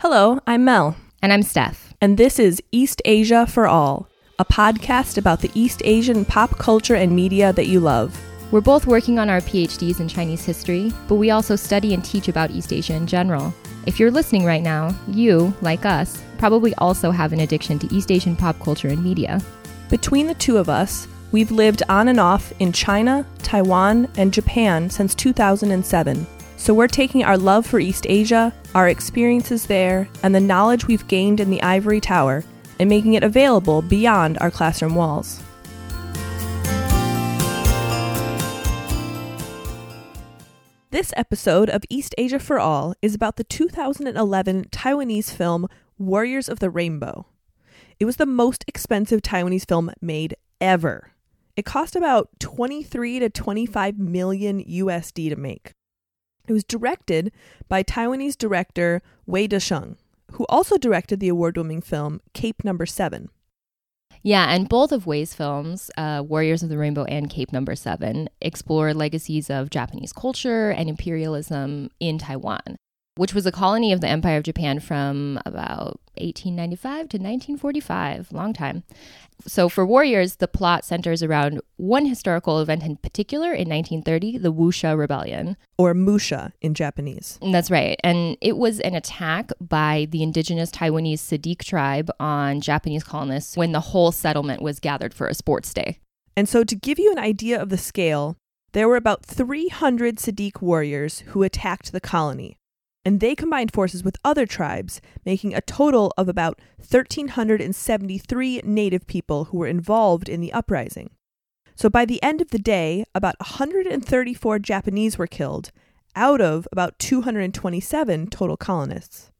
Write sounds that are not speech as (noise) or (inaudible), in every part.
Hello, I'm Mel, And I'm Steph. and this is East Asia for All, a podcast about the East Asian pop culture and media that you love. We're both working on our PhDs in Chinese history, but we also study and teach about East Asia in general. If you're listening right now, you, like us, probably also have an addiction to East Asian pop culture and media. Between the two of us, we've lived on and off in China, Taiwan, and Japan since 2007. So we're taking our love for East Asia, our experiences there, and the knowledge we've gained in the Ivory Tower and making it available beyond our classroom walls. This episode of East Asia for All is about the 2011 Taiwanese film Warriors of the Rainbow. It was the most expensive Taiwanese film made ever. It cost about 23 to 25 million USD to make. It was directed by Taiwanese director Wei Te-sheng, who also directed the award-winning film Cape Number 7. Yeah, and both of Wei's films, uh, Warriors of the Rainbow and Cape Number 7, explore legacies of Japanese culture and imperialism in Taiwan, which was a colony of the Empire of Japan from about 1895 to 1945, long time. So for Warriors, the plot centers around one historical event in particular in 1930, the Wushe Rebellion. or Musha in Japanese. And That's right. And it was an attack by the indigenous Taiwanese Seediq tribe on Japanese colonists when the whole settlement was gathered for a sports day. And so, to give you an idea of the scale, there were about 300 Seediq warriors who attacked the colony, and they combined forces with other tribes, making a total of about 1,373 native people who were involved in the uprising. So, by the end of the day, about 134 Japanese were killed out of about 227 total colonists.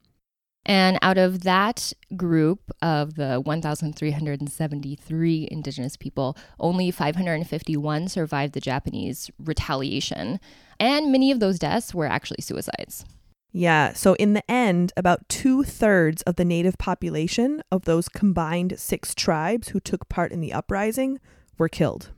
And out of that group of the 1,373 indigenous people, only 551 survived the Japanese retaliation. And many of those deaths were actually suicides. Yeah, so in the end, about two thirds of the native population of those combined six tribes who took part in the uprising were killed.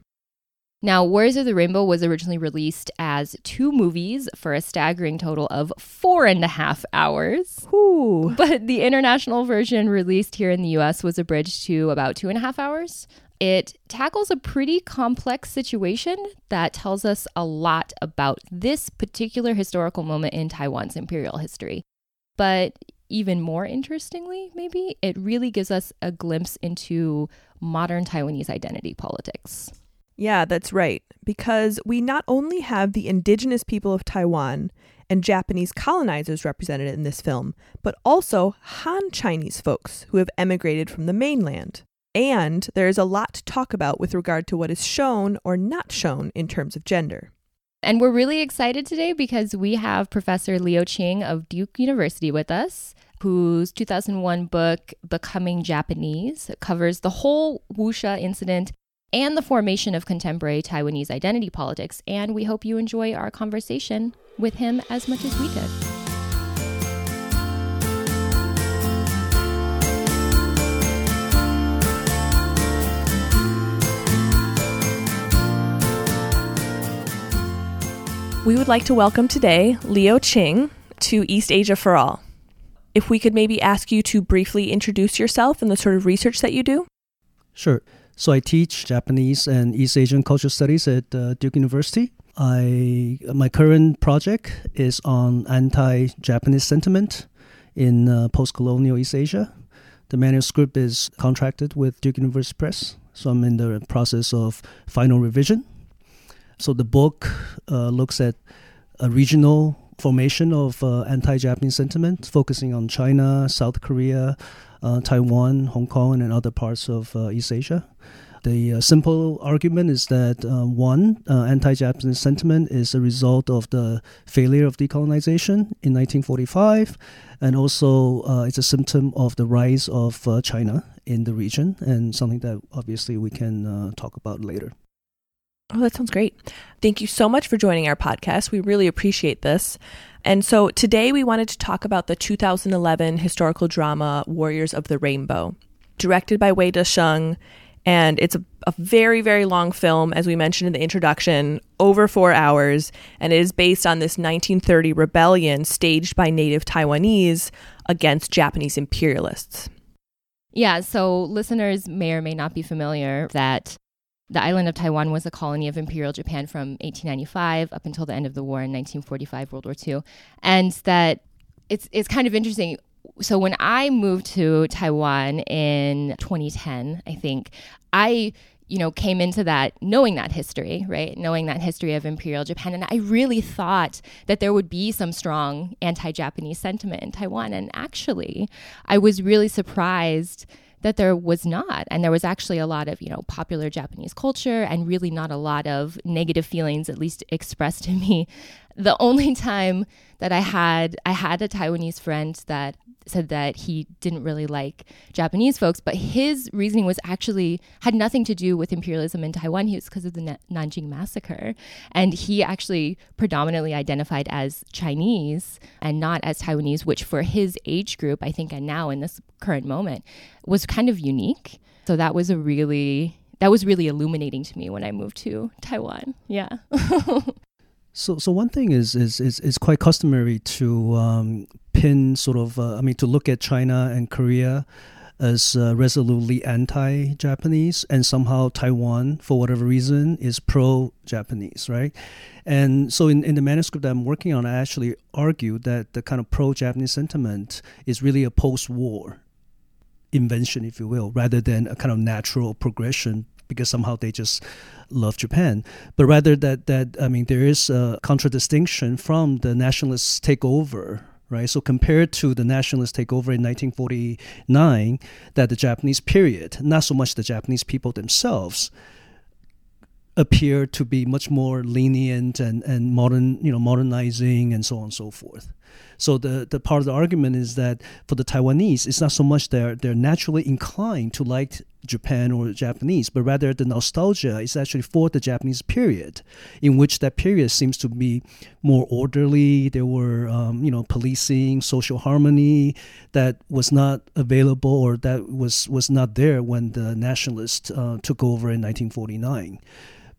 Now, Warriors of the Rainbow was originally released as two movies for a staggering total of four and a half hours. Whew. But the international version released here in the US was abridged to about two and a half hours. It tackles a pretty complex situation that tells us a lot about this particular historical moment in Taiwan's imperial history. But even more interestingly, maybe, it really gives us a glimpse into modern Taiwanese identity politics. Yeah, that's right. Because we not only have the indigenous people of Taiwan and Japanese colonizers represented in this film, but also Han Chinese folks who have emigrated from the mainland. And there is a lot to talk about with regard to what is shown or not shown in terms of gender. And we're really excited today because we have Professor Leo Ching of Duke University with us, whose 2001 book, Becoming Japanese, covers the whole Wushe incident and the formation of contemporary Taiwanese identity politics. And we hope you enjoy our conversation with him as much as we did. We would like to welcome today Leo Ching to East Asia for All. If we could maybe ask you to briefly introduce yourself and the sort of research that you do. Sure. So I teach Japanese and East Asian culture studies at uh, Duke University. I my current project is on anti-Japanese sentiment in uh, post-colonial East Asia. The manuscript is contracted with Duke University Press, so I'm in the process of final revision. So the book uh, looks at a regional formation of uh, anti-Japanese sentiment, focusing on China, South Korea, uh, Taiwan, Hong Kong, and other parts of uh, East Asia. The uh, simple argument is that uh, one, anti-Japanese sentiment is a result of the failure of decolonization in 1945, and also it's a symptom of the rise of China in the region, and something that obviously we can talk about later. Oh, that sounds great. Thank you so much for joining our podcast. We really appreciate this. And so today we wanted to talk about the 2011 historical drama Warriors of the Rainbow, directed by Wei Te-sheng. And it's a, a very, very long film, as we mentioned in the introduction, over four hours. And it is based on this 1930 rebellion staged by native Taiwanese against Japanese imperialists. Yeah, so listeners may or may not be familiar that the island of Taiwan was a colony of Imperial Japan from 1895 up until the end of the war in 1945, World War II. And that it's, it's kind of interesting. So when I moved to Taiwan in 2010, I think, I you know, came into that knowing that history, right? Knowing that history of Imperial Japan. And I really thought that there would be some strong anti Japanese sentiment in Taiwan. And actually, I was really surprised that there was not. And there was actually a lot of, you know, popular Japanese culture and really not a lot of negative feelings, at least expressed to me. The only (laughs) time that I had, I had a Taiwanese friend that said that he didn't really like Japanese folks, but his reasoning was actually had nothing to do with imperialism in Taiwan. He was because of the Nanjing massacre, and he actually predominantly identified as Chinese and not as Taiwanese, which for his age group, I think, and now in this current moment, was kind of unique. So that was a really that was really illuminating to me when I moved to Taiwan. Yeah. (laughs) So, so one thing is is is, is quite customary to um, pin sort of. Uh, I mean, to look at China and Korea as uh, resolutely anti-Japanese, and somehow Taiwan, for whatever reason, is pro-Japanese, right? And so, in, in the manuscript that I'm working on, I actually argue that the kind of pro-Japanese sentiment is really a post-war invention, if you will, rather than a kind of natural progression because somehow they just love Japan. But rather that that I mean there is a contradistinction from the nationalist takeover right? So compared to the nationalist takeover in 1949, that the Japanese period, not so much the Japanese people themselves, appear to be much more lenient and, and modern, you know, modernizing and so on and so forth. So the, the part of the argument is that for the Taiwanese, it's not so much they're they're naturally inclined to like Japan or Japanese, but rather the nostalgia is actually for the Japanese period, in which that period seems to be more orderly. There were um, you know policing, social harmony that was not available or that was was not there when the nationalists uh, took over in 1949.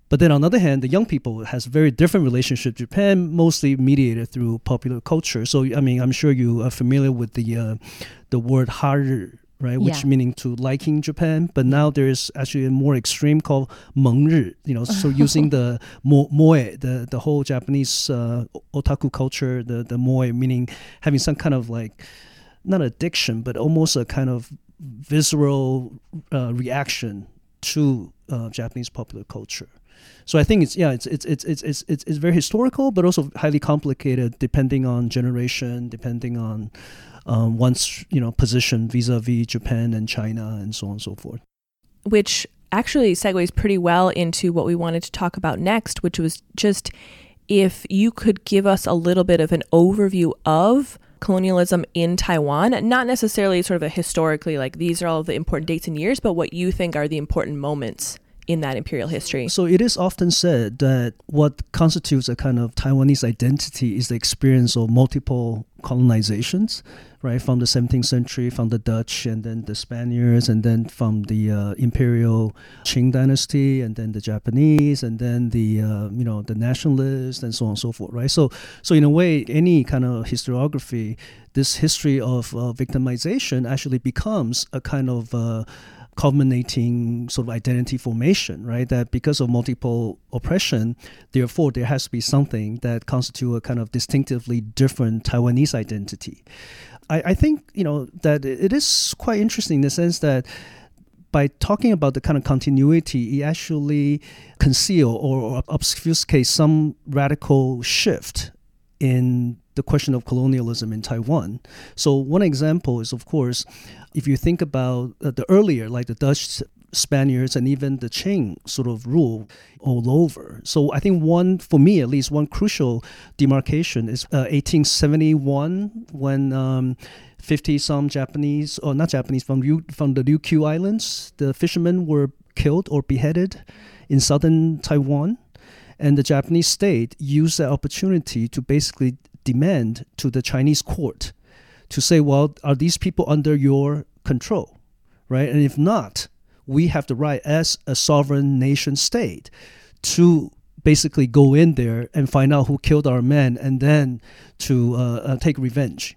But then on the other hand, the young people has a very different relationship to Japan, mostly mediated through popular culture. So I mean, I'm sure you are familiar with the uh, the word hari, right? Which yeah. meaning to liking Japan. But now there is actually a more extreme called mengri, you know, so using the (laughs) mo- moe, the, the whole Japanese uh, otaku culture, the, the moe, meaning having some kind of like, not addiction, but almost a kind of visceral uh, reaction to uh, Japanese popular culture. So I think it's yeah, it's it's it's it's it's it's, very historical, but also highly complicated, depending on generation, depending on um, one's you know position vis-a-vis Japan and China and so on and so forth. Which actually segues pretty well into what we wanted to talk about next, which was just if you could give us a little bit of an overview of colonialism in Taiwan, not necessarily sort of a historically like these are all the important dates and years, but what you think are the important moments in that imperial history. So it is often said that what constitutes a kind of Taiwanese identity is the experience of multiple colonizations, right? From the 17th century, from the Dutch, and then the Spaniards, and then from the uh, imperial Qing dynasty, and then the Japanese, and then the uh, you know the nationalists, and so on and so forth, right? So so in a way, any kind of historiography, this history of uh, victimization actually becomes a kind of uh, culminating sort of identity formation, right? That because of multiple oppression, therefore there has to be something that constitutes a kind of distinctively different Taiwanese identity. I, I think you know that it is quite interesting in the sense that by talking about the kind of continuity, it actually conceal or obfuscate some radical shift in the question of colonialism in Taiwan. So one example is, of course, if you think about uh, the earlier, like the Dutch Spaniards and even the Qing sort of rule all over. So I think one, for me at least, one crucial demarcation is uh, 1871 when um, 50 some Japanese, or not Japanese, from, from the Ryukyu Islands, the fishermen were killed or beheaded in southern Taiwan. And the Japanese state used that opportunity to basically demand to the Chinese court to say, well, are these people under your control? Right? And if not, we have the right as a sovereign nation state to basically go in there and find out who killed our men and then to uh, uh, take revenge.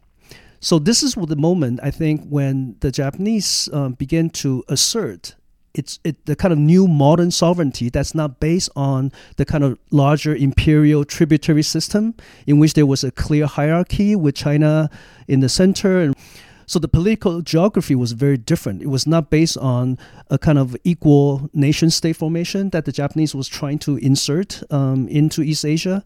So this is the moment I think when the Japanese um, began to assert it's it, the kind of new modern sovereignty that's not based on the kind of larger imperial tributary system in which there was a clear hierarchy with China in the center and so the political geography was very different. It was not based on a kind of equal nation state formation that the Japanese was trying to insert um, into East Asia.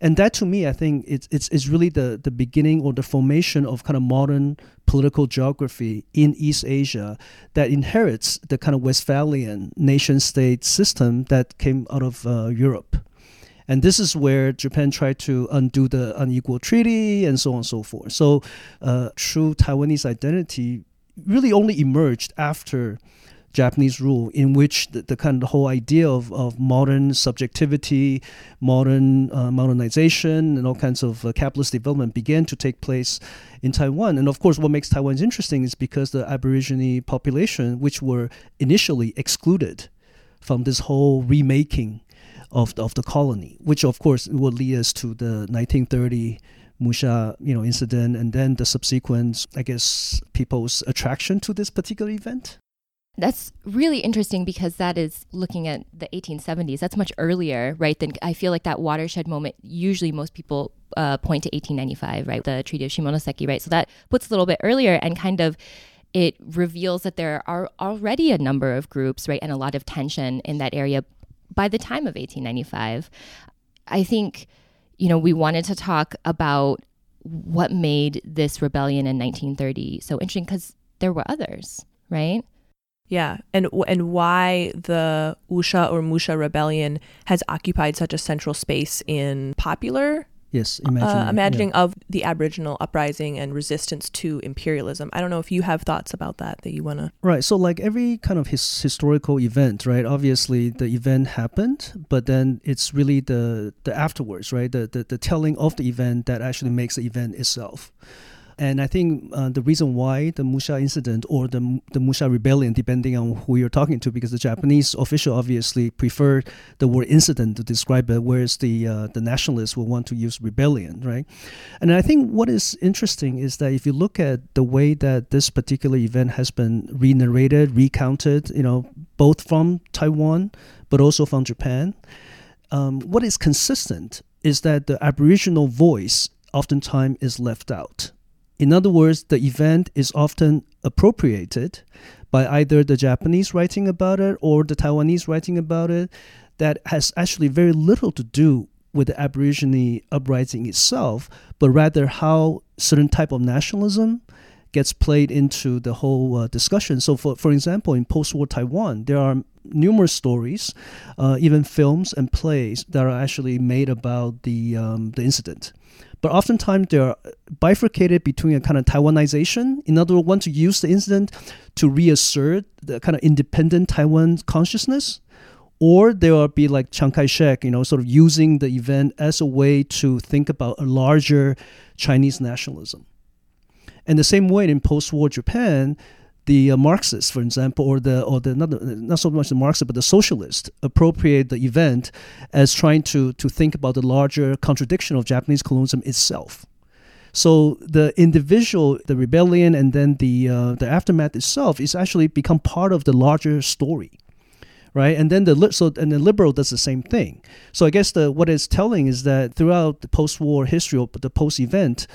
And that to me, I think it's, it's, it's really the, the beginning or the formation of kind of modern political geography in East Asia that inherits the kind of Westphalian nation state system that came out of uh, Europe. And this is where Japan tried to undo the unequal treaty and so on and so forth. So, uh, true Taiwanese identity really only emerged after Japanese rule, in which the, the kind of the whole idea of, of modern subjectivity, modern uh, modernization, and all kinds of uh, capitalist development began to take place in Taiwan. And of course, what makes Taiwan interesting is because the Aborigine population, which were initially excluded from this whole remaking of the, of the colony, which of course will lead us to the 1930 Musha, you know, incident, and then the subsequent, I guess, people's attraction to this particular event. That's really interesting because that is looking at the 1870s. That's much earlier, right? Than I feel like that watershed moment. Usually, most people uh, point to 1895, right? The Treaty of Shimonoseki, right? So that puts a little bit earlier and kind of it reveals that there are already a number of groups, right, and a lot of tension in that area by the time of 1895. I think, you know, we wanted to talk about what made this rebellion in 1930 so interesting because there were others, right? Yeah, and and why the Wushe or Musha rebellion has occupied such a central space in popular Yes, imagining, uh, imagining yeah. of the Aboriginal uprising and resistance to imperialism. I don't know if you have thoughts about that that you want to. Right. So, like every kind of his historical event, right? Obviously, the event happened, but then it's really the the afterwards, right? The the, the telling of the event that actually makes the event itself. And I think uh, the reason why the Musha incident or the, the Musha rebellion, depending on who you're talking to, because the Japanese official obviously prefer the word incident to describe it, whereas the uh, the nationalists will want to use rebellion, right? And I think what is interesting is that if you look at the way that this particular event has been re-narrated, recounted, you know, both from Taiwan but also from Japan, um, what is consistent is that the Aboriginal voice oftentimes is left out. In other words, the event is often appropriated by either the Japanese writing about it or the Taiwanese writing about it that has actually very little to do with the Aborigine uprising itself, but rather how certain type of nationalism gets played into the whole uh, discussion. So, for, for example, in post war Taiwan, there are numerous stories, uh, even films and plays that are actually made about the, um, the incident but oftentimes they're bifurcated between a kind of Taiwanization. In other words, want to use the incident to reassert the kind of independent Taiwan consciousness, or there will be like Chiang Kai-shek, you know, sort of using the event as a way to think about a larger Chinese nationalism. And the same way in post-war Japan, the uh, Marxists, for example, or the or the not, not so much the Marxists but the socialists appropriate the event as trying to to think about the larger contradiction of Japanese colonialism itself. So the individual, the rebellion, and then the uh, the aftermath itself is actually become part of the larger story right? And then the so and the liberal does the same thing. So I guess the what it's telling is that throughout the post-war history or the post-event,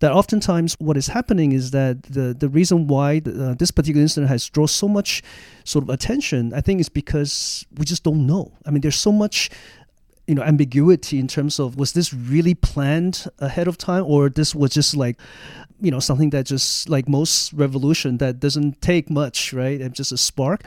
that oftentimes what is happening is that the, the reason why the, uh, this particular incident has drawn so much sort of attention, I think, is because we just don't know. I mean, there's so much you know ambiguity in terms of was this really planned ahead of time or this was just like you know something that just like most revolution that doesn't take much right? It's just a spark.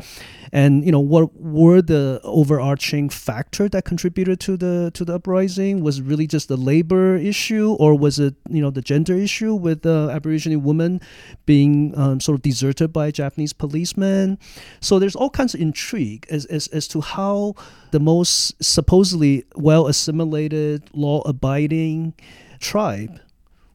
And you know what were the overarching factor that contributed to the to the uprising? Was really just the labor issue or was it you know the gender issue with the aboriginal woman being um, sort of deserted by japanese policemen? So there's all kinds of intrigue as, as, as to how the most supposedly well assimilated law abiding tribe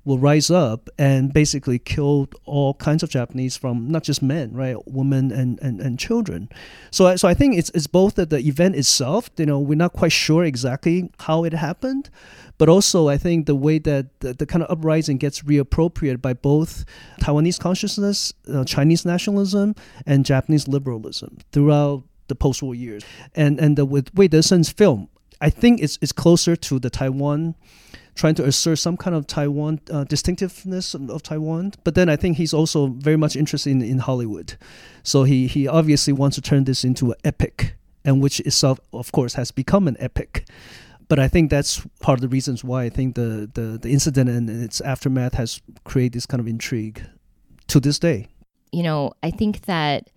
will rise up and basically kill all kinds of Japanese from not just men, right, women and, and, and children. So, so I think it's, it's both that the event itself, you know, we're not quite sure exactly how it happened, but also I think the way that the, the kind of uprising gets reappropriated by both Taiwanese consciousness, uh, Chinese nationalism, and Japanese liberalism throughout the post-war years. And and the, with Wei Te-sheng's film, I think it's it's closer to the Taiwan trying to assert some kind of Taiwan uh, distinctiveness of, Taiwan. But then I think he's also very much interested in, in Hollywood. So he, he obviously wants to turn this into an epic, and which itself, of course, has become an epic. But I think that's part of the reasons why I think the, the, the incident and its aftermath has created this kind of intrigue to this day. you know, I think that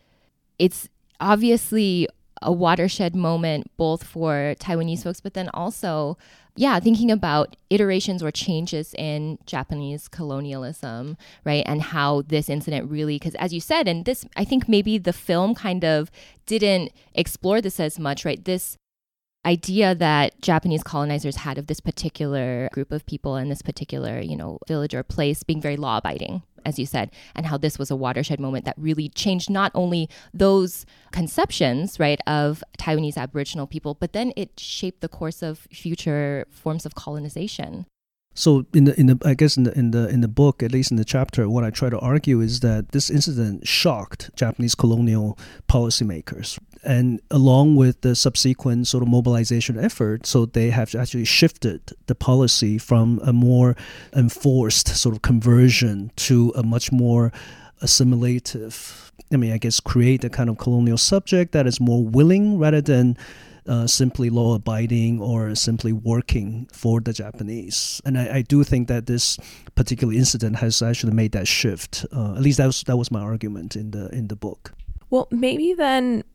it's obviously a watershed moment both for Taiwanese folks, but then also, yeah, thinking about iterations or changes in Japanese colonialism, right? And how this incident really, because as you said, and this, I think maybe the film kind of didn't explore this as much, right? This idea that Japanese colonizers had of this particular group of people in this particular, you know, village or place being very law abiding, as you said, and how this was a watershed moment that really changed not only those conceptions, right, of Taiwanese Aboriginal people, but then it shaped the course of future forms of colonization. So in the in the I guess in the in the in the book, at least in the chapter, what I try to argue is that this incident shocked Japanese colonial policymakers, and along with the subsequent sort of mobilization effort, so they have actually shifted the policy from a more enforced sort of conversion to a much more assimilative. I mean, I guess create a kind of colonial subject that is more willing rather than uh, simply law abiding or simply working for the Japanese. And I, I, do think that this particular incident has actually made that shift. Uh, at least that was that was my argument in the in the book. Well, maybe then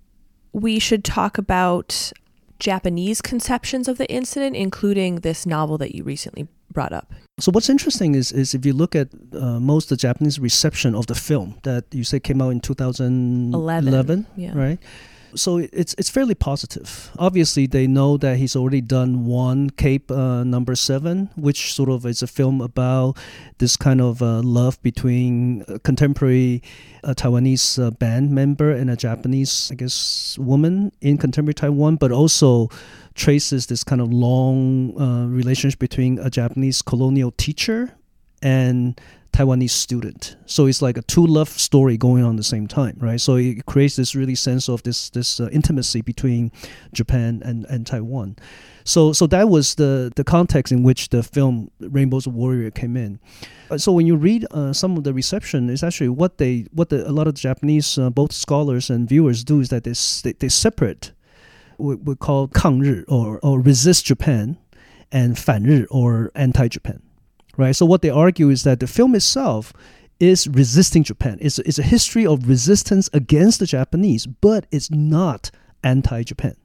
we should talk about Japanese conceptions of the incident, including this novel that you recently brought up. So what's interesting is is if you look at uh, most of the Japanese reception of the film that you say came out in 2011, 11, yeah. right? So it's it's fairly positive. Obviously, they know that he's already done one Cape uh, Number Seven, which sort of is a film about this kind of uh, love between a contemporary Taiwanese uh, band member and a Japanese, I guess, woman in contemporary Taiwan, but also traces this kind of long uh, relationship between a Japanese colonial teacher and Taiwanese student. So it's like a two love story going on at the same time, right? So it creates this really sense of this this uh, intimacy between Japan and, and Taiwan. So so that was the the context in which the film Rainbow's Warrior came in. Uh, so when you read uh, some of the reception, it's actually what they what the, a lot of the Japanese uh, both scholars and viewers do is that they they, they separate what we call 抗日 or or resist Japan and 反日 or anti Japan right? So what they argue is that the film itself is resisting Japan. It's, it's a history of resistance against the Japanese, but it's not anti-Japan.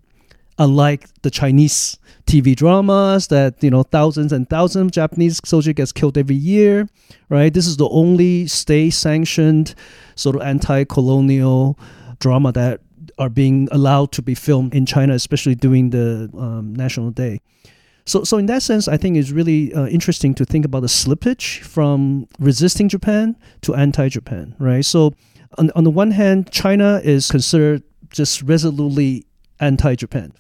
Unlike the Chinese TV dramas that you know thousands and thousands of Japanese soldiers gets killed every year, right? This is the only state-sanctioned sort of anti-colonial drama that are being allowed to be filmed in China, especially during the um, National Day. So, so in that sense, I think it's really uh, interesting to think about the slippage from resisting Japan to anti-Japan, right? So, on, on the one hand, China is considered just resolutely anti-Japan.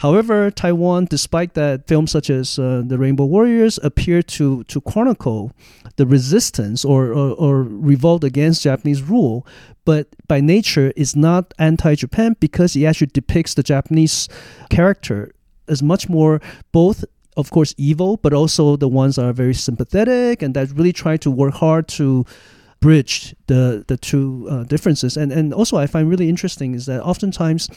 However, Taiwan, despite that, films such as uh, The Rainbow Warriors appear to, to chronicle the resistance or, or, or revolt against Japanese rule, but by nature is not anti-Japan because it actually depicts the Japanese character as much more both of course evil but also the ones that are very sympathetic and that really try to work hard to bridge the the two uh, differences. And and also i find really interesting is that oftentimes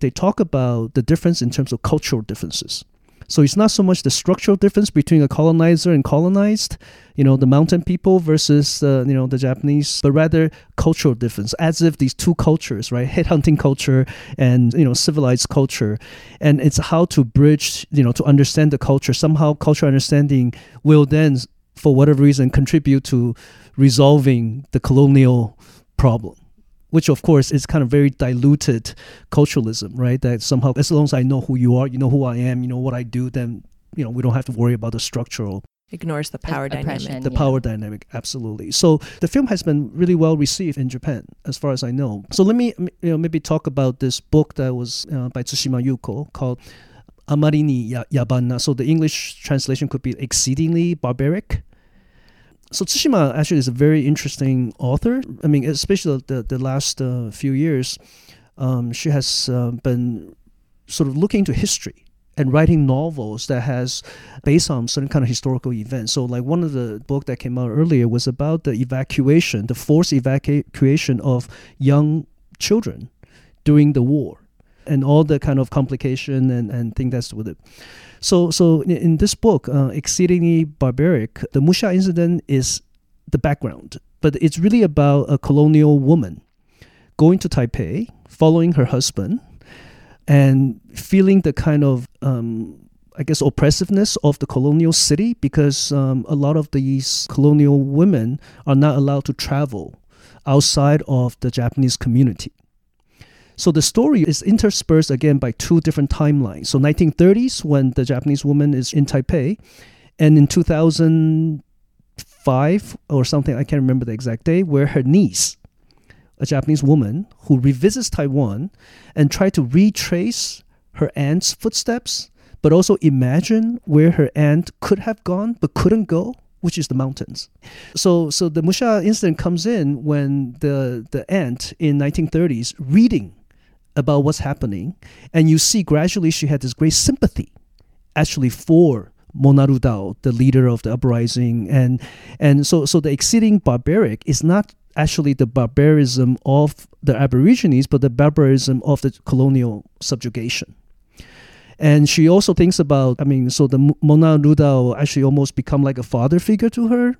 they talk about the difference in terms of cultural differences so it's not so much the structural difference between a colonizer and colonized, you know, the mountain people versus uh, you know the Japanese, but rather cultural difference, as if these two cultures, right, (laughs) headhunting culture and you know civilized culture, and it's how to bridge, you know, to understand the culture. Somehow, cultural understanding will then, for whatever reason, contribute to resolving the colonial problem which of course is kind of very diluted culturalism, right? That somehow, as long as I know who you are, you know who I am, you know what I do, then you know we don't have to worry about the structural Ignores the power oppression. dynamic. the yeah. power dynamic absolutely so the film has been really well received in japan as far as i know so let me you know maybe talk about this book that was uh, by tsushima yuko called amarini Ya- yabanna so the english translation could be exceedingly barbaric so tsushima actually is a very interesting author i mean especially the, the last uh, few years um, she has uh, been sort of looking into history and writing novels that has based on certain kind of historical events. So, like one of the book that came out earlier was about the evacuation, the forced evacuation of young children during the war, and all the kind of complication and and thing that's with it. So, so in, this book, uh, exceedingly barbaric, the Musha incident is the background, but it's really about a colonial woman going to Taipei, following her husband and feeling the kind of um, I guess oppressiveness of the colonial city because um, a lot of these colonial women are not allowed to travel outside of the Japanese community. So the story is interspersed again by two different timelines. So 1930s when the Japanese woman is in Taipei, and in 2005 or something I can't remember the exact day where her niece a Japanese woman who revisits Taiwan and try to retrace her aunt's footsteps, but also imagine where her aunt could have gone but couldn't go, which is the mountains. So, so the Musha incident comes in when the the aunt in 1930s reading about what's happening, and you see gradually she had this great sympathy, actually for Mona Rudao, the leader of the uprising, and and so so the exceeding barbaric is not actually the barbarism of the Aborigines, but the barbarism of the colonial subjugation. And she also thinks about, I mean, so the Mona Rudao actually almost become like a father figure to her.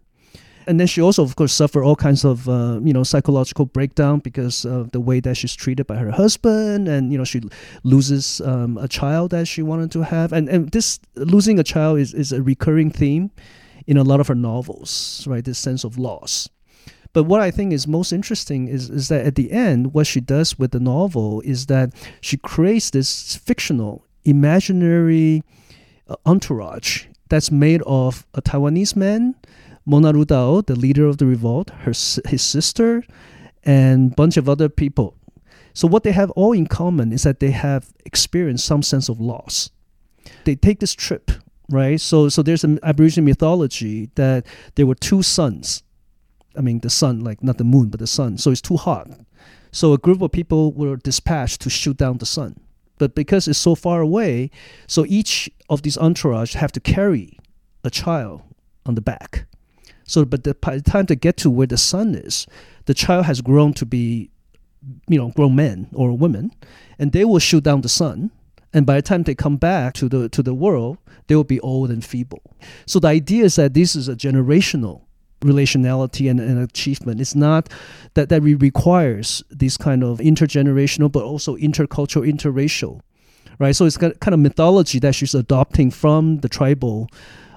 And then she also, of course, suffer all kinds of, uh, you know, psychological breakdown because of the way that she's treated by her husband, and you know, she loses um, a child that she wanted to have, and and this losing a child is is a recurring theme in a lot of her novels, right? This sense of loss. But what I think is most interesting is, is that at the end, what she does with the novel is that she creates this fictional, imaginary uh, entourage that's made of a Taiwanese man, Mona Rudao, the leader of the revolt, her his sister, and bunch of other people. So what they have all in common is that they have experienced some sense of loss. They take this trip, right? So so there's an Aboriginal mythology that there were two suns I mean, the sun, like not the moon, but the sun. So it's too hot. So a group of people were dispatched to shoot down the sun. But because it's so far away, so each of these entourage have to carry a child on the back. So, but the, by the time they get to where the sun is, the child has grown to be, you know, grown men or women, and they will shoot down the sun. And by the time they come back to the to the world, they will be old and feeble. So the idea is that this is a generational relationality and, and achievement. It's not that that requires this kind of intergenerational, but also intercultural, interracial, right? So it's kind of mythology that she's adopting from the tribal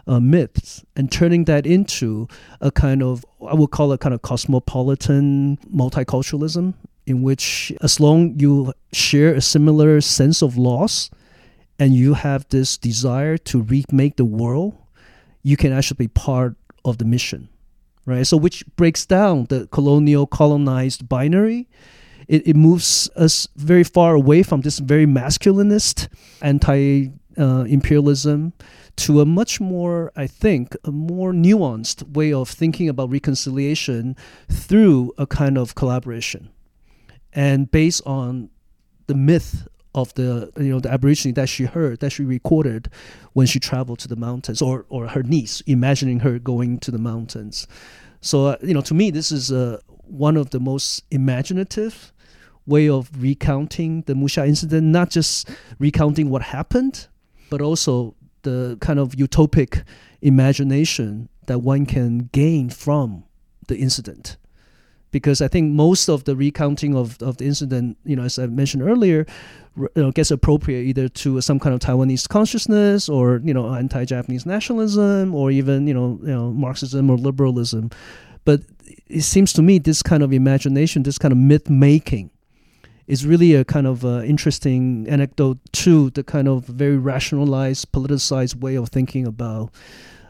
uh, myths and turning that into a kind of I would call it kind of cosmopolitan multiculturalism, in which as long you share a similar sense of loss and you have this desire to remake the world, you can actually be part of the mission right? So which breaks down the colonial colonized binary. It, it moves us very far away from this very masculinist anti uh, imperialism to a much more, I think, a more nuanced way of thinking about reconciliation through a kind of collaboration. And based on the myth of the you know the aborigine that she heard that she recorded when she traveled to the mountains or or her niece imagining her going to the mountains. So uh, you know to me this is uh, one of the most imaginative way of recounting the musha incident not just recounting what happened but also the kind of utopic imagination that one can gain from the incident. Because I think most of the recounting of, of the incident, you know, as I mentioned earlier, you know, gets appropriate either to some kind of Taiwanese consciousness or you know anti-Japanese nationalism or even you know you know Marxism or liberalism, but it seems to me this kind of imagination, this kind of myth making, is really a kind of uh, interesting anecdote to the kind of very rationalized, politicized way of thinking about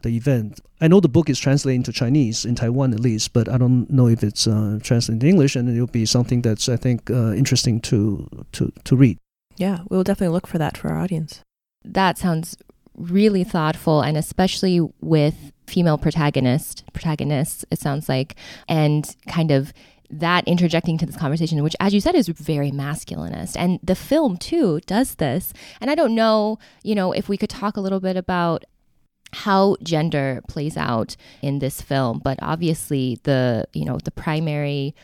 the event. I know the book is translated into Chinese in Taiwan at least, but I don't know if it's uh, translated into English, and it'll be something that's I think uh, interesting to to to read. Yeah, we'll definitely look for that for our audience. That sounds really thoughtful, and especially with female protagonist protagonists, it sounds like, and kind of that interjecting to this conversation, which, as you said, is very masculinist. And the film, too, does this. And I don't know, you know, if we could talk a little bit about how gender plays out in this film but obviously the you know the primary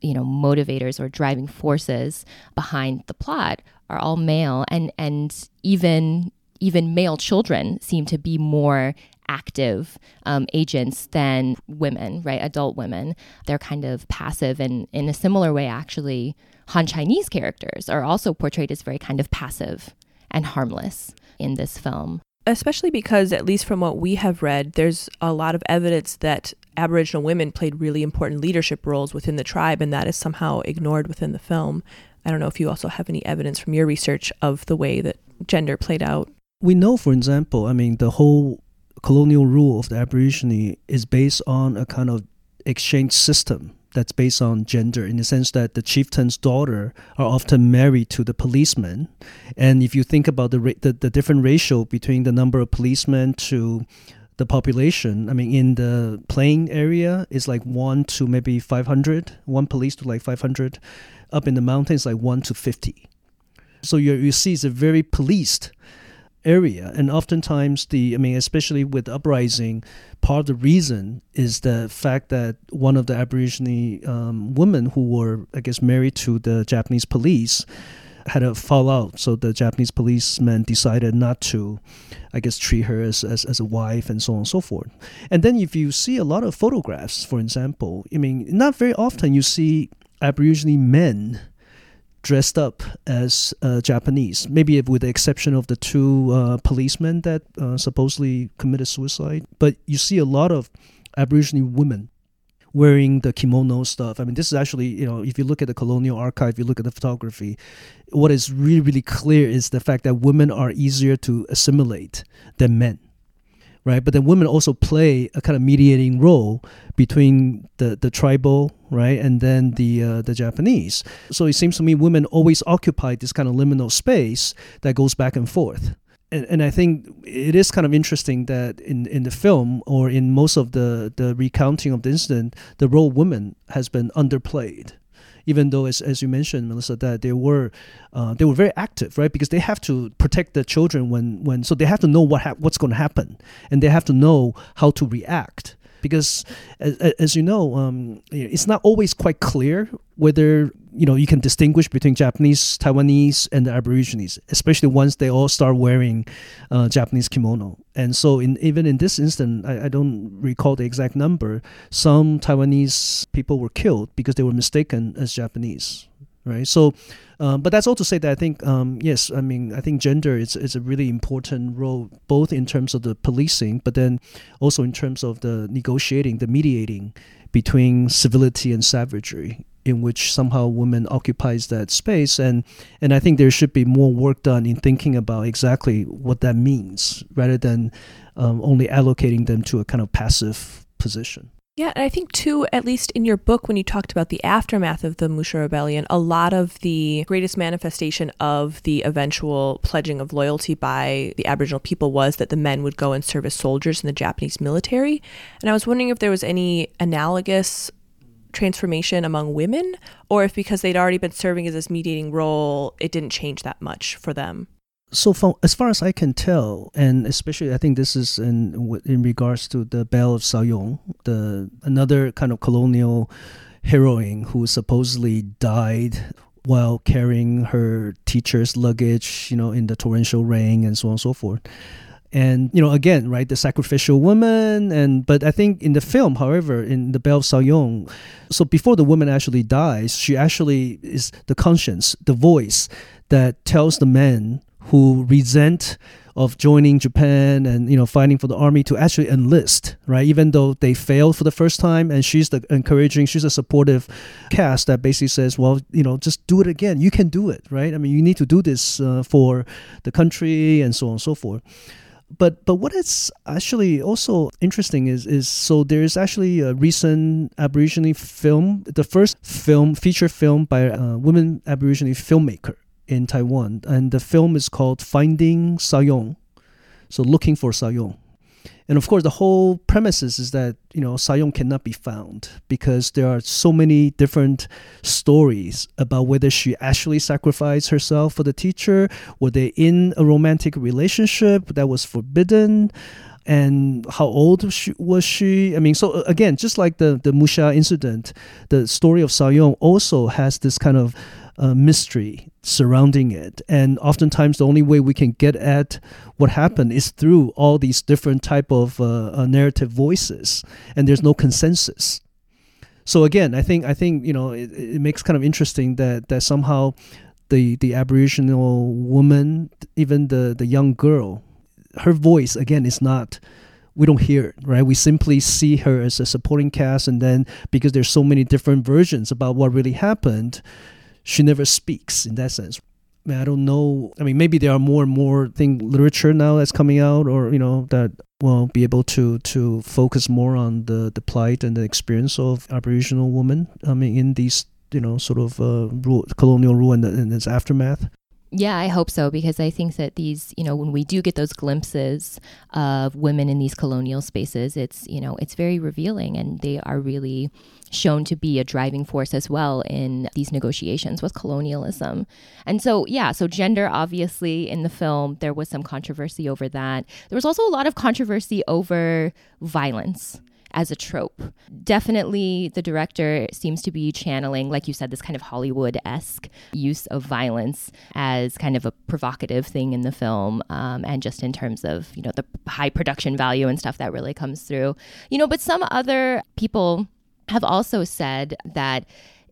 you know motivators or driving forces behind the plot are all male and and even even male children seem to be more active um, agents than women right adult women they're kind of passive and in a similar way actually han chinese characters are also portrayed as very kind of passive and harmless in this film especially because, at least from what we have read, there's a lot of evidence that Aboriginal women played really important leadership roles within the tribe, and that is somehow ignored within the film. I don't know if you also have any evidence from your research of the way that gender played out. We know, for example, I mean, the whole colonial rule of the Aborigine is based on a kind of exchange system that's based on gender in the sense that the chieftain's daughter are often married to the policeman. And if you think about the, the, the different ratio between the number of policemen to the population, I mean, in the plain area, it's like one to maybe 500, one police to like 500. Up in the mountains, like one to 50. So you you see, it's a very policed area. And oftentimes, the I mean, especially with uprising, part of the reason is the fact that one of the Aborigine um, women who were, I guess, married to the Japanese police had a fallout. So the Japanese policemen decided not to, I guess, treat her as, as, as a wife and so on and so forth. And then if you see a lot of photographs, for example, I mean, not very often you see Aborigine men dressed up as uh, Japanese, maybe with the exception of the two uh, policemen that uh, supposedly committed suicide. But you see a lot of Aboriginal women wearing the kimono stuff. I mean, this is actually, you know, if you look at the colonial archive, you look at the photography, what is really, really clear is the fact that women are easier to assimilate than men right? But then women also play a kind of mediating role between the, the tribal, right, and then the uh, the Japanese. So it seems to me women always occupy this kind of liminal space that goes back and forth. And, and I think it is kind of interesting that in, in the film or in most of the, the recounting of the incident, the role women has been underplayed even though as, as you mentioned melissa that they were uh, they were very active right? Because they have to protect the children when when so they have to know what ha- what's going to happen. And they have to know how to react because as, as you know um, it's not always quite clear whether you know you can distinguish between Japanese, Taiwanese, and the Aborigines, especially once they all start wearing uh, Japanese kimono. And so, in even in this instance, I, I, don't recall the exact number. Some Taiwanese people were killed because they were mistaken as Japanese. Right. So, um, but that's all to say that I think um, yes, I mean I think gender is is a really important role both in terms of the policing, but then also in terms of the negotiating, the mediating between civility and savagery in which somehow women occupies that space and and I think there should be more work done in thinking about exactly what that means rather than um, only allocating them to a kind of passive position. Yeah, and I think too, at least in your book, when you talked about the aftermath of the Musha Rebellion, a lot of the greatest manifestation of the eventual pledging of loyalty by the Aboriginal people was that the men would go and serve as soldiers in the Japanese military. And I was wondering if there was any analogous transformation among women, or if because they'd already been serving as this mediating role, it didn't change that much for them. So, from, as far as I can tell, and especially I think this is in in regards to the Belle of Saoyong, the another kind of colonial heroine who supposedly died while carrying her teacher's luggage, you know, in the torrential rain and so on and so forth. And you know again right the sacrificial woman and but i think in the film however in the belle of saoyong so before the woman actually dies she actually is the conscience the voice that tells the men who resent of joining Japan and you know fighting for the army to actually enlist, right? Even though they failed for the first time, and she's the encouraging, she's a supportive cast that basically says, well, you know, just do it again. You can do it, right? I mean, you need to do this uh, for the country and so on and so forth. But but what is actually also interesting is is so there's actually a recent Aborigine film, the first film feature film by a woman Aborigine filmmaker in Taiwan, and the film is called Finding Sayong, so looking for Sayong. And of course, the whole premises is that you know Sayong cannot be found because there are so many different stories about whether she actually sacrificed herself for the teacher, were they in a romantic relationship that was forbidden, and how old she, was she? I mean, so uh, again, just like the the Musha incident, the story of Sayong also has this kind of uh, mystery surrounding it. And oftentimes, the only way we can get at what happened is through all these different type of uh, uh, narrative voices, and there's no consensus. So again, I think I think you know it, it makes kind of interesting that that somehow the the Aboriginal woman, even the the young girl, her voice again is not we don't hear it, right? We simply see her as a supporting cast, and then because there's so many different versions about what really happened, she never speaks in that sense. I, mean, I don't know. I mean, maybe there are more and more thing literature now that's coming out, or you know, that will be able to to focus more on the the plight and the experience of Aboriginal women. I mean, in these you know sort of uh, rule, colonial rule and, and its aftermath. Yeah, I hope so because I think that these, you know, when we do get those glimpses of women in these colonial spaces, it's, you know, it's very revealing and they are really shown to be a driving force as well in these negotiations with colonialism. And so, yeah, so gender, obviously, in the film, there was some controversy over that. There was also a lot of controversy over violence as a trope. Definitely, the director seems to be channeling, like you said, this kind of Hollywood esque use of violence as kind of a provocative thing in the film, um, and just in terms of you know the high production value and stuff that really comes through. You know, but some other people have also said that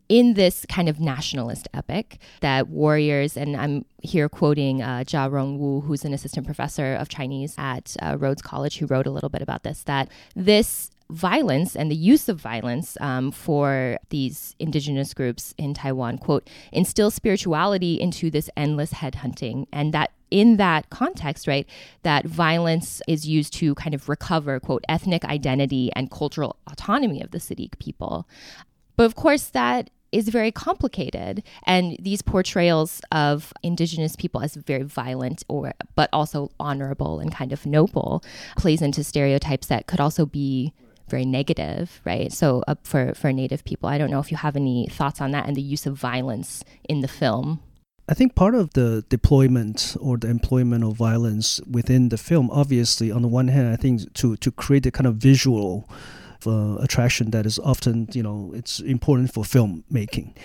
in this kind of nationalist epic that warriors and i'm here quoting uh, Chia-rong Wu who's an assistant professor of chinese at uh, rhodes college who wrote a little bit about this that this violence and the use of violence um, for these indigenous groups in Taiwan, quote, instill spirituality into this endless headhunting. And that in that context, right, that violence is used to kind of recover, quote, ethnic identity and cultural autonomy of the Seediq people. But of course, that is very complicated and these portrayals of indigenous people as very violent or but also honorable and kind of noble plays into stereotypes that could also be very negative, right? So uh, for for Native people, I don't know if you have any thoughts on that and the use of violence in the film. I think part of the deployment or the employment of violence within the film, obviously, on the one hand, I think to to create a kind of visual uh, attraction that is often, you know, it's important for filmmaking.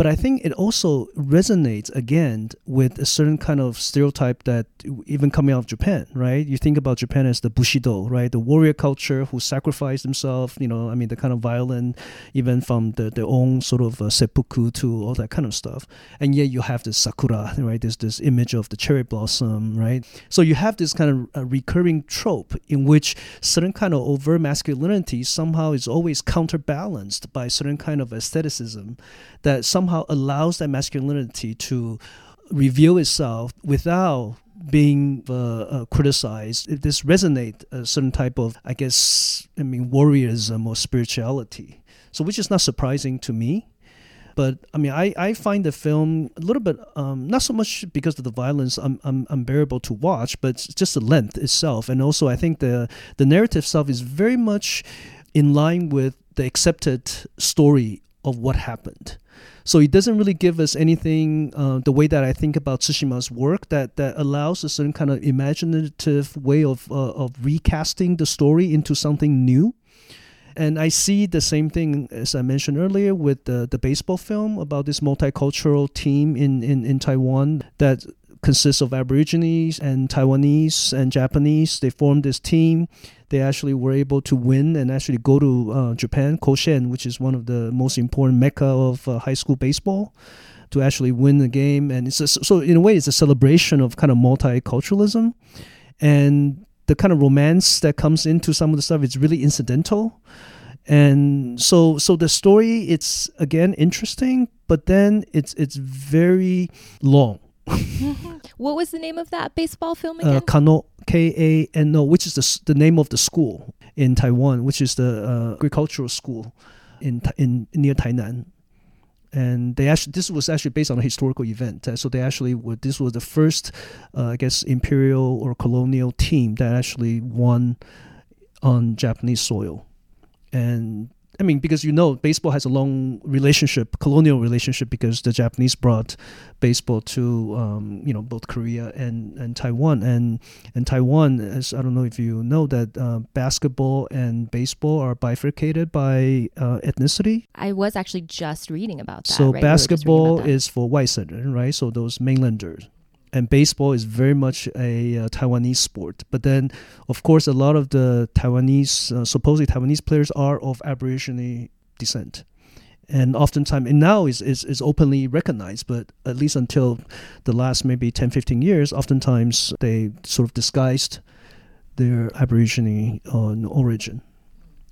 But I think it also resonates again with a certain kind of stereotype that even coming out of Japan, right? You think about Japan as the Bushido, right? The warrior culture who sacrifice themselves, you know, I mean, the kind of violent, even from the, their own sort of uh, seppuku to all that kind of stuff. And yet you have this sakura, right? There's this image of the cherry blossom, right? So you have this kind of uh, recurring trope in which certain kind of overt masculinity somehow is always counterbalanced by certain kind of aestheticism that somehow allows that masculinity to reveal itself without being uh, uh, criticized. If this resonate a certain type of, I guess, I mean, warriorism or spirituality. So, which is not surprising to me. But I mean, I, I find the film a little bit um, not so much because of the violence un, unbearable to watch, but just the length itself, and also I think the the narrative itself is very much in line with the accepted story of what happened. So it doesn't really give us anything uh, the way that I think about Tsushima's work that, that allows a certain kind of imaginative way of, uh, of recasting the story into something new. And I see the same thing as I mentioned earlier with the, the baseball film about this multicultural team in, in, in Taiwan that consists of Aborigines and Taiwanese and Japanese. They formed this team they actually were able to win and actually go to uh, Japan, Koshien, which is one of the most important mecca of uh, high school baseball, to actually win the game. And it's a, so in a way, it's a celebration of kind of multiculturalism, and the kind of romance that comes into some of the stuff is really incidental. And so, so the story it's again interesting, but then it's it's very long. What was the name of that baseball film uh, again? Uh, Kano K A N O, which is the the name of the school in Taiwan, which is the uh, agricultural school in in near Tainan. And they actually, this was actually based on a historical event. Uh, so they actually were, this was the first, uh, I guess, imperial or colonial team that actually won on Japanese soil. And I mean, because you know, baseball has a long relationship, colonial relationship, because the Japanese brought baseball to, um, you know, both Korea and, and Taiwan. And and Taiwan, as I don't know if you know that uh, basketball and baseball are bifurcated by uh, ethnicity. I was actually just reading about that. So right? basketball is for waishengren, right? So those mainlanders and baseball is very much a uh, Taiwanese sport. But then, of course, a lot of the Taiwanese, uh, supposedly Taiwanese players are of Aborigine descent. And oftentimes, and now is, is, is openly recognized, but at least until the last maybe 10, 15 years, oftentimes they sort of disguised their Aborigine uh, origin.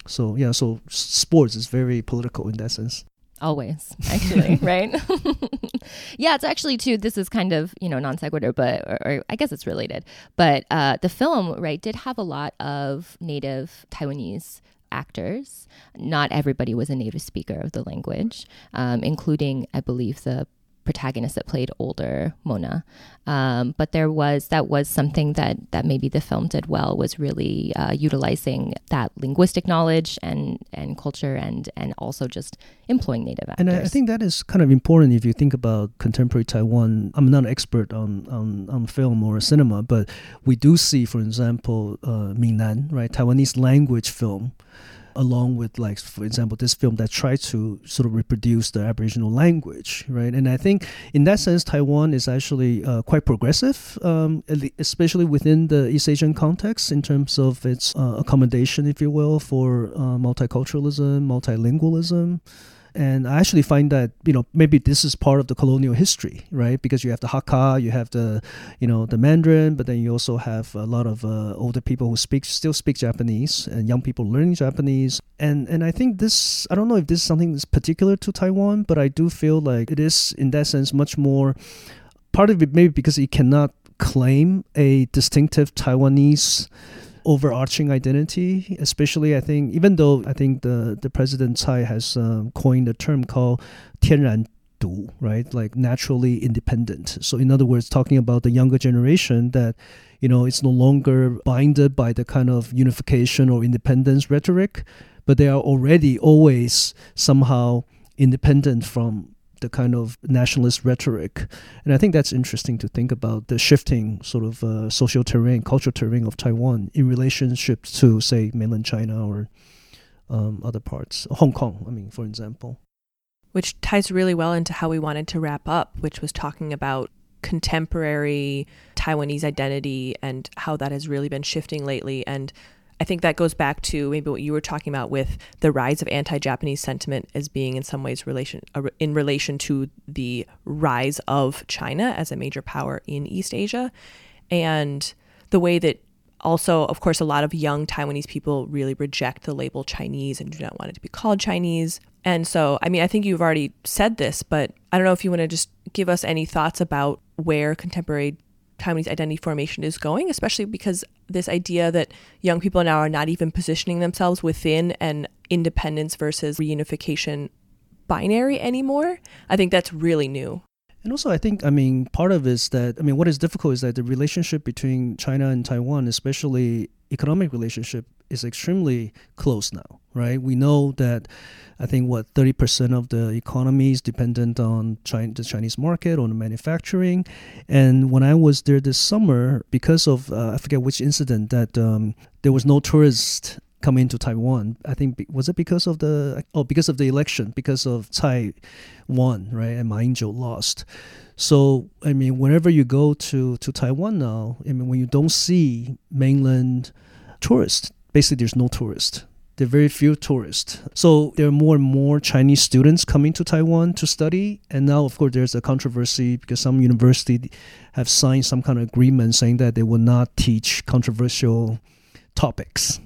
So, yeah, so sports is very political in that sense always (laughs) actually right? (laughs) Yeah it's actually too this is kind of you know non sequitur but or, or i guess it's related. But uh, the film right did have a lot of native taiwanese actors. Not everybody was a native speaker of the language um, including i believe the protagonist that played older Mona. Um, but there was that was something that that maybe the film did well was really uh, utilizing that linguistic knowledge and and culture and and also just employing native actors. And I, I think that is kind of important if you think about contemporary Taiwan. I'm not an expert on on, on film or cinema, but we do see, for example, uh, Minnan, right, Taiwanese language film along with like for example this film that tried to sort of reproduce the aboriginal language right? And i think in that sense taiwan is actually uh, quite progressive um, especially within the east asian context in terms of its uh, accommodation if you will for uh, multiculturalism multilingualism and I actually find that you know maybe this is part of the colonial history, right? Because you have the Hakka, you have the you know the Mandarin, but then you also have a lot of uh, older people who speak still speak Japanese and young people learning Japanese. And and I think this I don't know if this is something that's particular to Taiwan, but I do feel like it is in that sense much more. Part of it maybe because it cannot claim a distinctive Taiwanese overarching identity, especially I think even though I think the the President Tsai has um, coined a term called 天然 right? Like naturally independent. So in other words, talking about the younger generation that, you know, it's no longer binded by the kind of unification or independence rhetoric, but they are already always somehow independent from the kind of nationalist rhetoric. And I think that's interesting to think about the shifting sort of uh, social terrain, cultural terrain of Taiwan in relationship to, say, mainland China or um, other parts, Hong Kong, I mean, for example. Which ties really well into how we wanted to wrap up, which was talking about contemporary Taiwanese identity and how that has really been shifting lately. And I think that goes back to maybe what you were talking about with the rise of anti-Japanese sentiment as being in some ways relation uh, in relation to the rise of China as a major power in East Asia and the way that also of course a lot of young Taiwanese people really reject the label Chinese and do not want it to be called Chinese. And so I mean I think you've already said this but I don't know if you want to just give us any thoughts about where contemporary Taiwanese identity formation is going, especially because this idea that young people now are not even positioning themselves within an independence versus reunification binary anymore. I think that's really new. And also, I think, I mean, part of is that, I mean, what is difficult is that the relationship between China and Taiwan, especially economic relationship, is extremely close now, right? We know that I think what 30% of the economy is dependent on China, the Chinese market, on manufacturing. And when I was there this summer, because of, uh, I forget which incident, that um, there was no tourists coming to Taiwan. I think was it because of the oh because of the election because of Tsai won right and Ma Ying-jeou lost. So I mean, whenever you go to to Taiwan now, I mean, when you don't see mainland tourists, basically there's no tourists. There are very few tourists. So there are more and more Chinese students coming to Taiwan to study. And now, of course, there's a controversy because some universities have signed some kind of agreement saying that they will not teach controversial topics,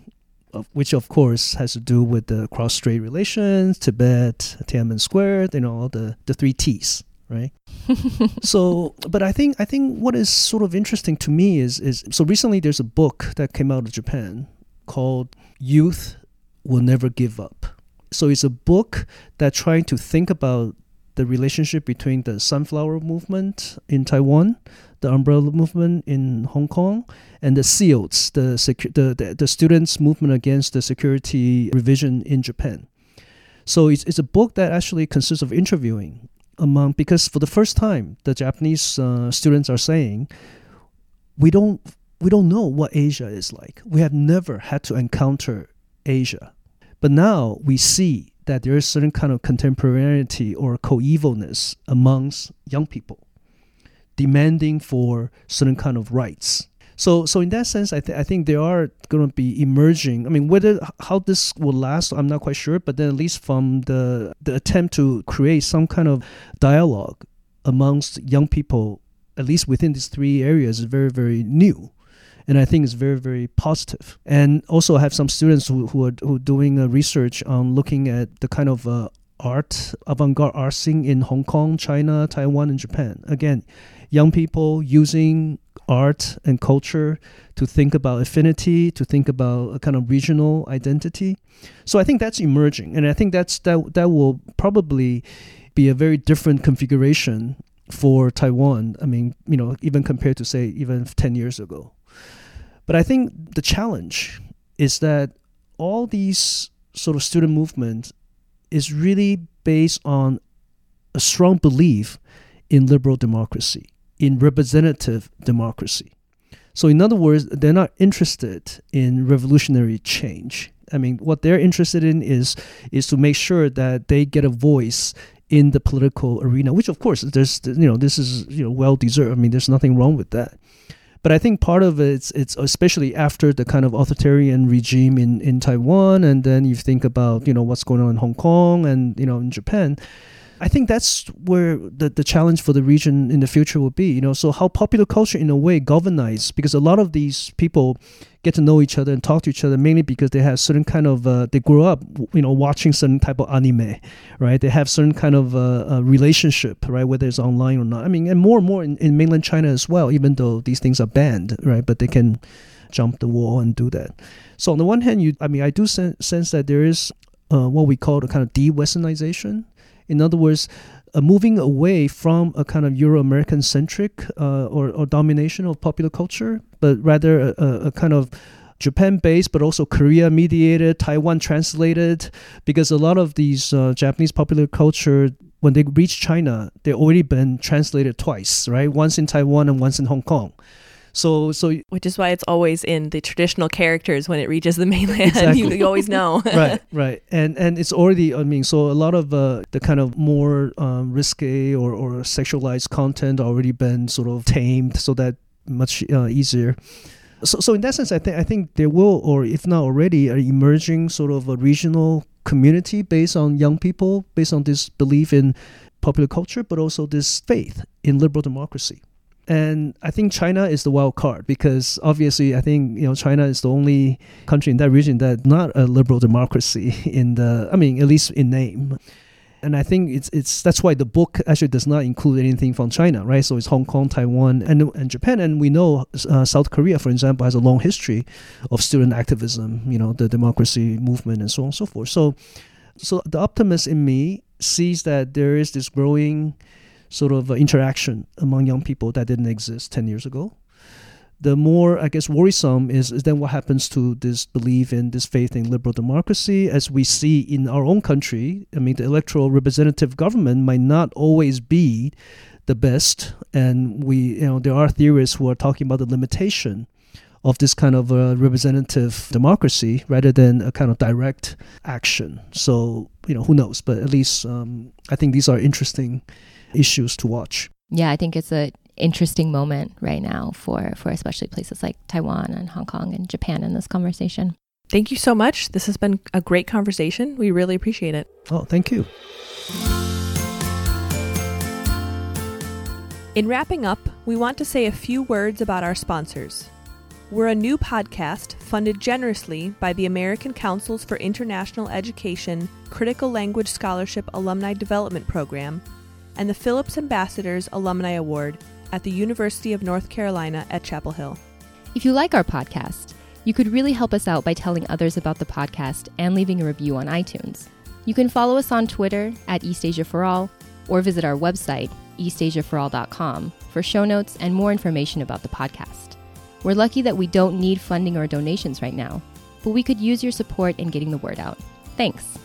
which of course has to do with the cross-strait relations, Tibet, Tiananmen Square, you know, all the, the three T's, right? (laughs) so, but I think I think what is sort of interesting to me is is so recently there's a book that came out of Japan called Youth Will Never Give Up. So it's a book that trying to think about the relationship between the sunflower movement in Taiwan, the umbrella movement in Hong Kong, and the SEALDs, the, secu- the, the, the students' movement against the security revision in Japan. So it's, it's a book that actually consists of interviewing among because for the first time the Japanese uh, students are saying we don't we don't know what Asia is like. We have never had to encounter Asia, but now we see that there is certain kind of contemporaneity or coevalness amongst young people, demanding for certain kind of rights so, so in that sense, I, th- I think there are going to be emerging. I mean, whether how this will last, I'm not quite sure. But then, at least from the the attempt to create some kind of dialogue amongst young people, at least within these three areas, is very very new, and I think it's very very positive. And also, I have some students who who are who are doing a research on looking at the kind of uh, art avant-garde art scene in Hong Kong, China, Taiwan, and Japan. Again, young people using art and culture to think about affinity, to think about a kind of regional identity. So I think that's emerging, and I think that's that that will probably be a very different configuration for Taiwan. I mean, you know, even compared to say even 10 years ago. But I think the challenge is that all these sort of student movement is really based on a strong belief in liberal democracy in representative democracy. So, in other words, they're not interested in revolutionary change. I mean, what they're interested in is is to make sure that they get a voice in the political arena, which of course there's you know this is you know well deserved. I mean, there's nothing wrong with that. But I think part of it's it's especially after the kind of authoritarian regime in in Taiwan, and then you think about you know what's going on in Hong Kong and you know in Japan I think that's where the, the challenge for the region in the future will be. You know, so how popular culture in a way governs because a lot of these people get to know each other and talk to each other mainly because they have certain kind of uh, they grew up you know watching certain type of anime right? They have certain kind of uh, relationship right? Whether it's online or not. I mean and more and more in, in mainland china as well even though these things are banned right? But they can jump the wall and do that. So on the one hand you i mean i do sen- sense that there is uh, what we call the kind of de-westernization in other words, uh, moving away from a kind of Euro American centric uh, or, or domination of popular culture, but rather a, a kind of Japan based, but also Korea mediated, Taiwan translated, because a lot of these uh, Japanese popular culture, when they reach China, they've already been translated twice, right? Once in Taiwan and once in Hong Kong. So, so which is why it's always in the traditional characters when it reaches the (laughs) mainland. Exactly. you, you, always know. (laughs) right, right, and and it's already. I mean, so a lot of uh, the kind of more um, risque or or sexualized content already been sort of tamed, so that much uh, easier. So, so in that sense, I think I think there will, or if not already, an emerging sort of a regional community based on young people, based on this belief in popular culture, but also this faith in liberal democracy. And I think China is the wild card because obviously I think you know China is the only country in that region that not a liberal democracy (laughs) in the I mean at least in name. And I think it's it's that's why the book actually does not include anything from China, right? So it's Hong Kong, Taiwan, and and Japan, and we know uh, South Korea, for example, has a long history of student activism, you know, the democracy movement, and so on and so forth. So, so the optimist in me sees that there is this growing sort of uh, interaction among young people that didn't exist 10 years ago. The more, I guess, worrisome is, is then what happens to this belief in this faith in liberal democracy, as we see in our own country. I mean, the electoral representative government might not always be the best, and we, you know, there are theorists who are talking about the limitation of this kind of uh, representative democracy rather than a kind of direct action. So, you know, who knows? But at least um, I think these are interesting issues to watch. Yeah, I think it's an interesting moment right now for for especially places like Taiwan and Hong Kong and Japan in this conversation. Thank you so much. This has been a great conversation. We really appreciate it. Oh, thank you. In wrapping up, we want to say a few words about our sponsors. We're a new podcast funded generously by the American Councils for International Education Critical Language Scholarship Alumni Development Program and the Phillips Ambassadors Alumni Award at the University of North Carolina at Chapel Hill. If you like our podcast, you could really help us out by telling others about the podcast and leaving a review on iTunes. You can follow us on Twitter at East Asia for All or visit our website, eastasiaforall.com, for show notes and more information about the podcast. We're lucky that we don't need funding or donations right now, but we could use your support in getting the word out. Thanks.